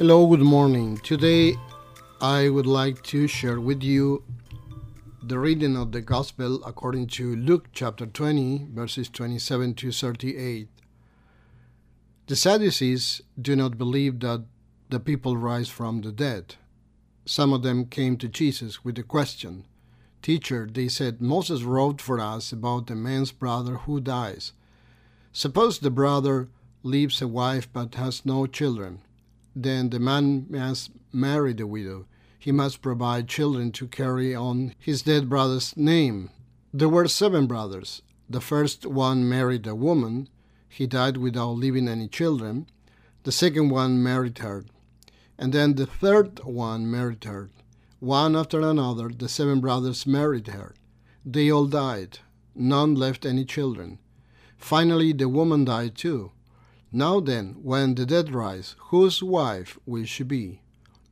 Hello, good morning. Today I would like to share with you the reading of the Gospel according to Luke chapter 20, verses 27 to 38. The Sadducees do not believe that the people rise from the dead. Some of them came to Jesus with the question Teacher, they said, Moses wrote for us about the man's brother who dies. Suppose the brother leaves a wife but has no children then the man must marry the widow. He must provide children to carry on his dead brother's name. There were seven brothers. The first one married a woman. He died without leaving any children. The second one married her. And then the third one married her. One after another, the seven brothers married her. They all died. None left any children. Finally, the woman died too. Now then, when the dead rise, whose wife will she be?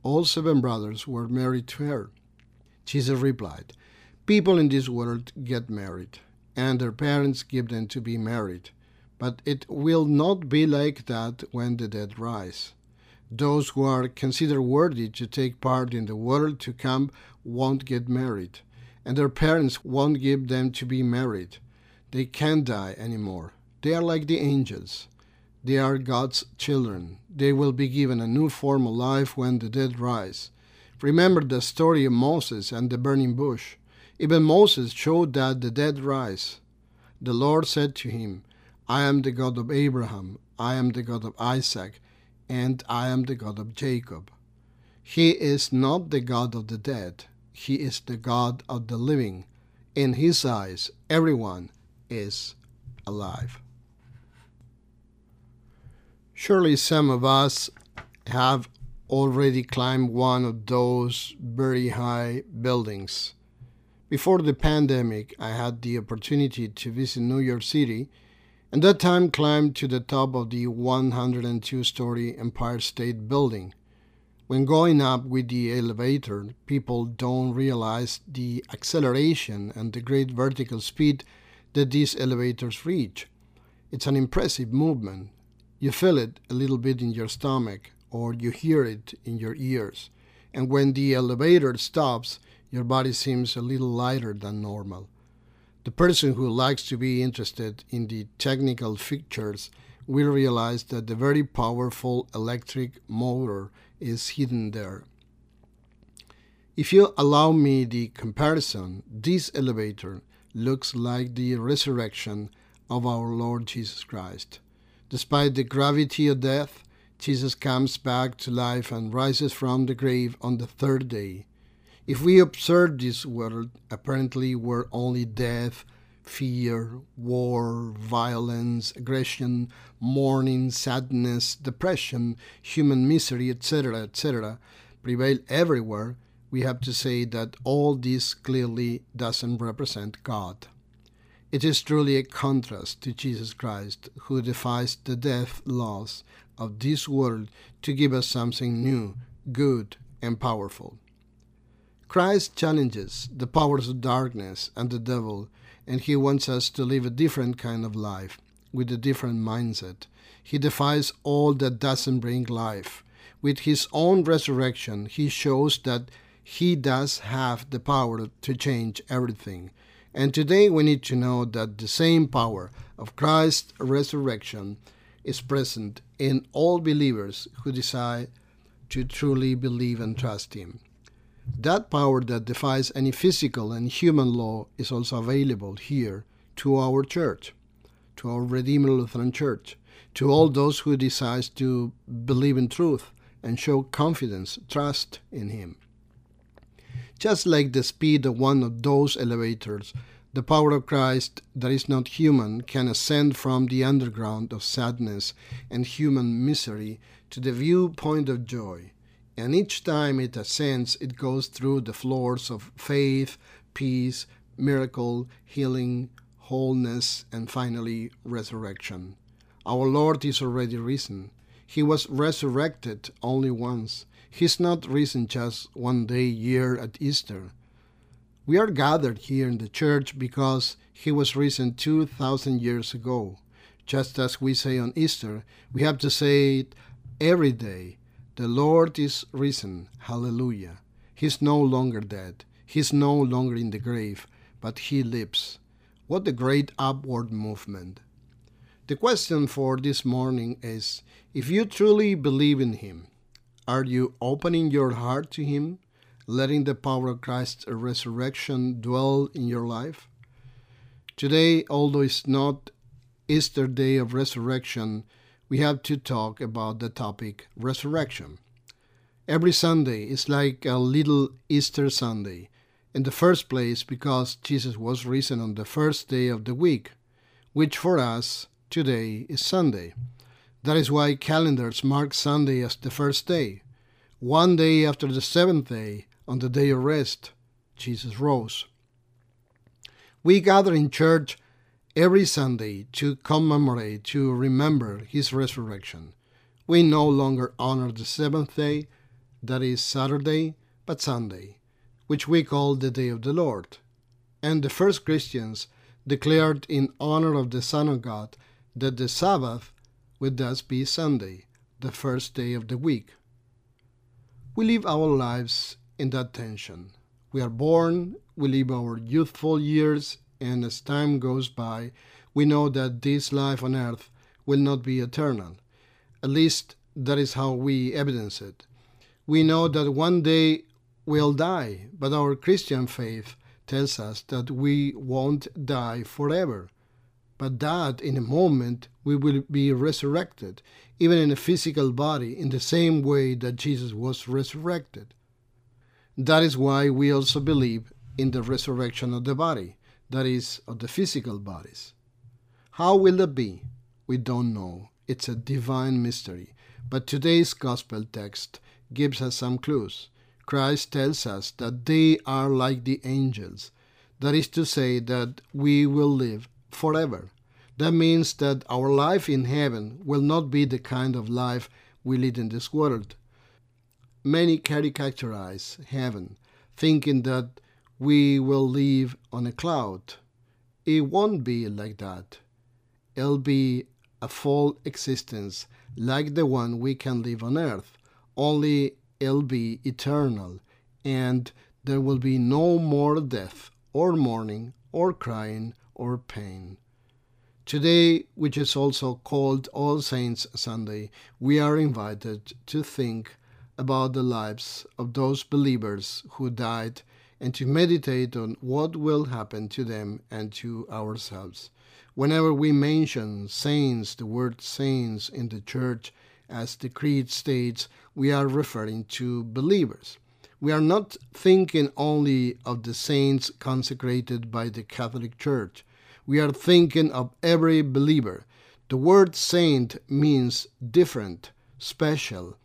All seven brothers were married to her. Jesus replied, People in this world get married, and their parents give them to be married. But it will not be like that when the dead rise. Those who are considered worthy to take part in the world to come won't get married, and their parents won't give them to be married. They can't die anymore. They are like the angels. They are God's children. They will be given a new form of life when the dead rise. Remember the story of Moses and the burning bush. Even Moses showed that the dead rise. The Lord said to him, I am the God of Abraham, I am the God of Isaac, and I am the God of Jacob. He is not the God of the dead, He is the God of the living. In His eyes, everyone is alive. Surely some of us have already climbed one of those very high buildings. Before the pandemic, I had the opportunity to visit New York City, and that time climbed to the top of the 102 story Empire State Building. When going up with the elevator, people don't realize the acceleration and the great vertical speed that these elevators reach. It's an impressive movement, you feel it a little bit in your stomach or you hear it in your ears. And when the elevator stops, your body seems a little lighter than normal. The person who likes to be interested in the technical features will realize that the very powerful electric motor is hidden there. If you allow me the comparison, this elevator looks like the resurrection of our Lord Jesus Christ. Despite the gravity of death, Jesus comes back to life and rises from the grave on the third day. If we observe this world, apparently we're only death, fear, war, violence, aggression, mourning, sadness, depression, human misery, etc., etc., prevail everywhere, we have to say that all this clearly doesn't represent God. It is truly a contrast to Jesus Christ, who defies the death laws of this world to give us something new, good, and powerful. Christ challenges the powers of darkness and the devil, and he wants us to live a different kind of life, with a different mindset. He defies all that doesn't bring life. With his own resurrection, he shows that he does have the power to change everything and today we need to know that the same power of Christ's resurrection is present in all believers who decide to truly believe and trust Him. That power that defies any physical and human law is also available here to our church, to our Redeemer Lutheran Church, to all those who decide to believe in truth and show confidence, trust in Him. Just like the speed of one of those elevators, the power of Christ that is not human can ascend from the underground of sadness and human misery to the viewpoint of joy. And each time it ascends, it goes through the floors of faith, peace, miracle, healing, wholeness, and finally resurrection. Our Lord is already risen. He was resurrected only once. He's not risen just one day year at Easter. We are gathered here in the church because he was risen 2,000 years ago. Just as we say on Easter, we have to say it every day The Lord is risen. Hallelujah. He is no longer dead. He is no longer in the grave, but he lives. What a great upward movement. The question for this morning is if you truly believe in him, are you opening your heart to him, letting the power of Christ's resurrection dwell in your life? Today, although it's not Easter day of resurrection, we have to talk about the topic resurrection. Every Sunday is like a little Easter Sunday. In the first place, because Jesus was risen on the first day of the week, which for us today is Sunday. That is why calendars mark Sunday as the first day. One day after the seventh day, on the day of rest, Jesus rose. We gather in church every Sunday to commemorate, to remember his resurrection. We no longer honor the seventh day, that is Saturday, but Sunday, which we call the day of the Lord. And the first Christians declared in honor of the Son of God that the Sabbath would thus be Sunday, the first day of the week. We live our lives in that tension. We are born, we live our youthful years and as time goes by, we know that this life on earth will not be eternal. At least that is how we evidence it. We know that one day we'll die, but our Christian faith tells us that we won't die forever, but that in a moment we will be resurrected, even in a physical body, in the same way that Jesus was resurrected. That is why we also believe in the resurrection of the body that is, of the physical bodies. How will that be? We don't know. It's a divine mystery. But today's gospel text gives us some clues. Christ tells us that they are like the angels. That is to say, that we will live forever. That means that our life in heaven will not be the kind of life we lead in this world. Many caricaturize heaven, thinking that we will live on a cloud. It won't be like that. It'll be a full existence like the one we can live on earth, only it'll be eternal, and there will be no more death, or mourning, or crying, or pain. Today, which is also called All Saints Sunday, we are invited to think about the lives of those believers who died and to meditate on what will happen to them and to ourselves. Whenever we mention saints, the word saints in the church, as the Creed states, we are referring to believers. We are not thinking only of the saints consecrated by the Catholic Church. We are thinking of every believer. The word saint means different, special.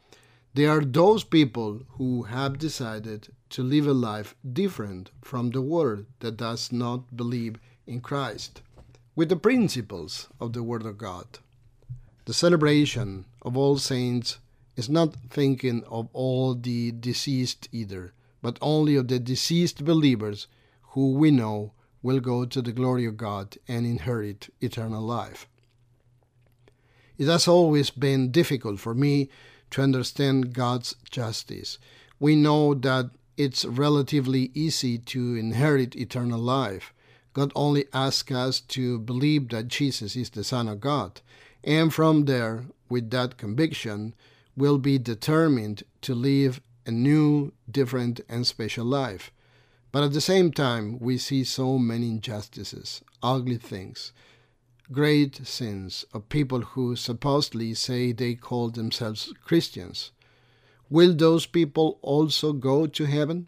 They are those people who have decided to live a life different from the world that does not believe in Christ, with the principles of the Word of God. The celebration of all saints is not thinking of all the deceased either, but only of the deceased believers who we know will go to the glory of God and inherit eternal life. It has always been difficult for me to understand God's justice. We know that it's relatively easy to inherit eternal life. God only asks us to believe that Jesus is the Son of God, and from there, with that conviction, will be determined to live a new, different, and special life. But at the same time, we see so many injustices, ugly things, great sins of people who supposedly say they call themselves Christians. Will those people also go to heaven?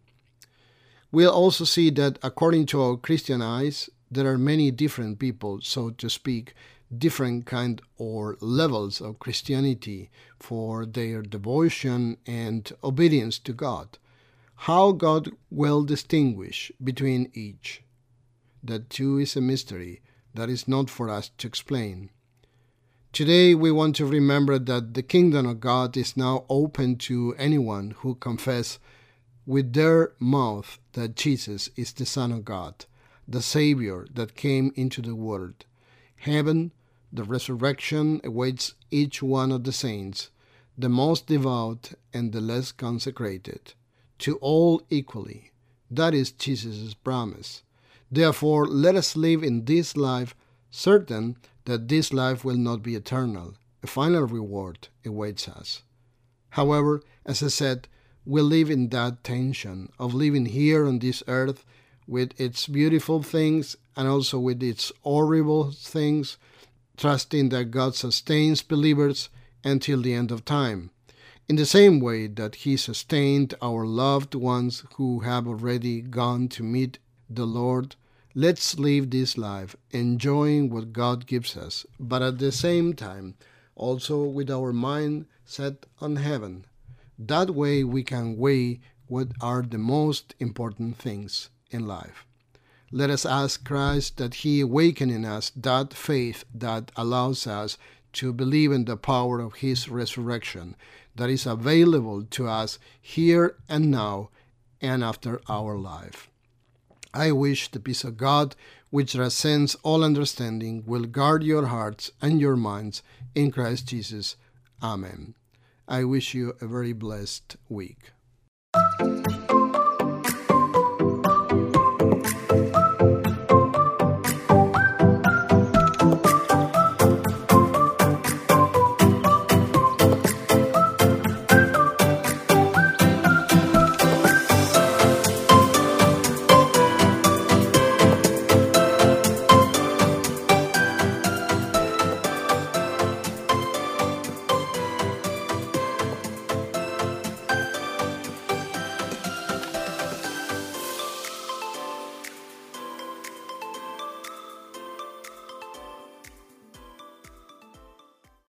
We'll also see that according to our Christian eyes, there are many different people, so to speak, different kind or levels of Christianity for their devotion and obedience to God. How God will distinguish between each. That too is a mystery that is not for us to explain. Today, we want to remember that the kingdom of God is now open to anyone who confess with their mouth that Jesus is the Son of God, the Savior that came into the world. Heaven, the resurrection awaits each one of the saints. the most devout and the less consecrated, to all equally. That is Jesus' promise. Therefore, let us live in this life, certain that this life will not be eternal. A final reward awaits us. However, as I said, we live in that tension of living here on this earth with its beautiful things and also with its horrible things, trusting that God sustains believers until the end of time, in the same way that He sustained our loved ones who have already gone to meet the Lord. Let's live this life enjoying what God gives us, but at the same time, also with our mind set on heaven. That way we can weigh what are the most important things in life. Let us ask Christ that He awaken in us that faith that allows us to believe in the power of His resurrection that is available to us here and now and after our life. I wish the peace of God, which transcends all understanding, will guard your hearts and your minds in Christ Jesus. Amen. I wish you a very blessed week.